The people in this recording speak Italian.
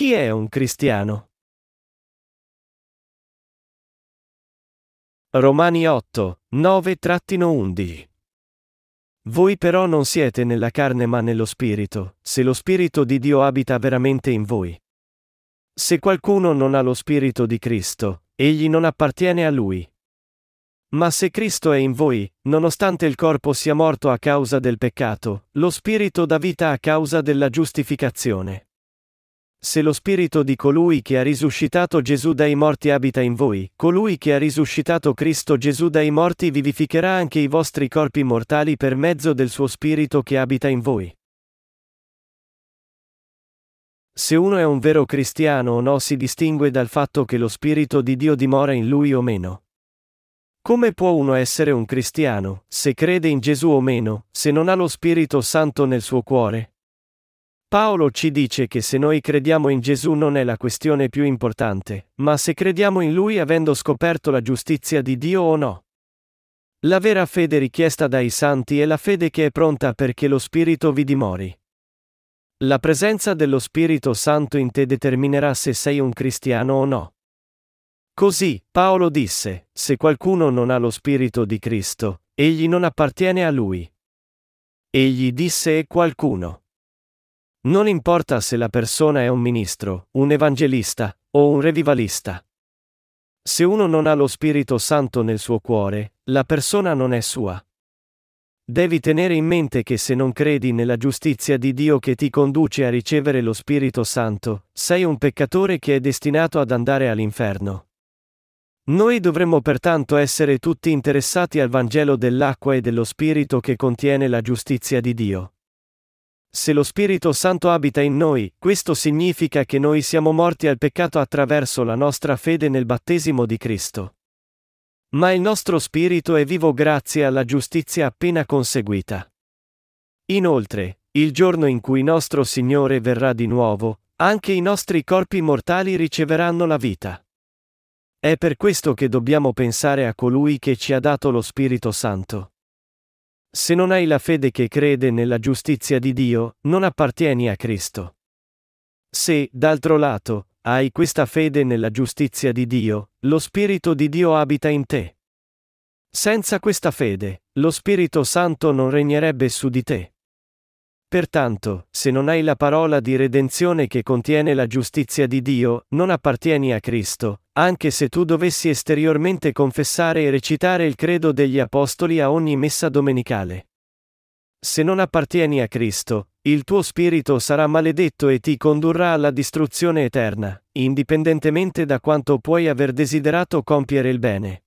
Chi è un cristiano? Romani 8, 9-11 Voi però non siete nella carne ma nello Spirito, se lo Spirito di Dio abita veramente in voi. Se qualcuno non ha lo Spirito di Cristo, egli non appartiene a lui. Ma se Cristo è in voi, nonostante il corpo sia morto a causa del peccato, lo Spirito dà vita a causa della giustificazione. Se lo Spirito di colui che ha risuscitato Gesù dai morti abita in voi, colui che ha risuscitato Cristo Gesù dai morti vivificherà anche i vostri corpi mortali per mezzo del suo Spirito che abita in voi. Se uno è un vero cristiano o no si distingue dal fatto che lo Spirito di Dio dimora in lui o meno. Come può uno essere un cristiano, se crede in Gesù o meno, se non ha lo Spirito Santo nel suo cuore? Paolo ci dice che se noi crediamo in Gesù non è la questione più importante, ma se crediamo in Lui avendo scoperto la giustizia di Dio o no. La vera fede richiesta dai santi è la fede che è pronta perché lo Spirito vi dimori. La presenza dello Spirito Santo in te determinerà se sei un cristiano o no. Così, Paolo disse, se qualcuno non ha lo Spirito di Cristo, egli non appartiene a lui. Egli disse e qualcuno. Non importa se la persona è un ministro, un evangelista, o un revivalista. Se uno non ha lo Spirito Santo nel suo cuore, la persona non è sua. Devi tenere in mente che se non credi nella giustizia di Dio che ti conduce a ricevere lo Spirito Santo, sei un peccatore che è destinato ad andare all'inferno. Noi dovremmo pertanto essere tutti interessati al Vangelo dell'acqua e dello Spirito che contiene la giustizia di Dio. Se lo Spirito Santo abita in noi, questo significa che noi siamo morti al peccato attraverso la nostra fede nel battesimo di Cristo. Ma il nostro spirito è vivo grazie alla giustizia appena conseguita. Inoltre, il giorno in cui nostro Signore verrà di nuovo, anche i nostri corpi mortali riceveranno la vita. È per questo che dobbiamo pensare a colui che ci ha dato lo Spirito Santo. Se non hai la fede che crede nella giustizia di Dio, non appartieni a Cristo. Se, d'altro lato, hai questa fede nella giustizia di Dio, lo Spirito di Dio abita in te. Senza questa fede, lo Spirito Santo non regnerebbe su di te. Pertanto, se non hai la parola di redenzione che contiene la giustizia di Dio, non appartieni a Cristo, anche se tu dovessi esteriormente confessare e recitare il credo degli Apostoli a ogni messa domenicale. Se non appartieni a Cristo, il tuo spirito sarà maledetto e ti condurrà alla distruzione eterna, indipendentemente da quanto puoi aver desiderato compiere il bene.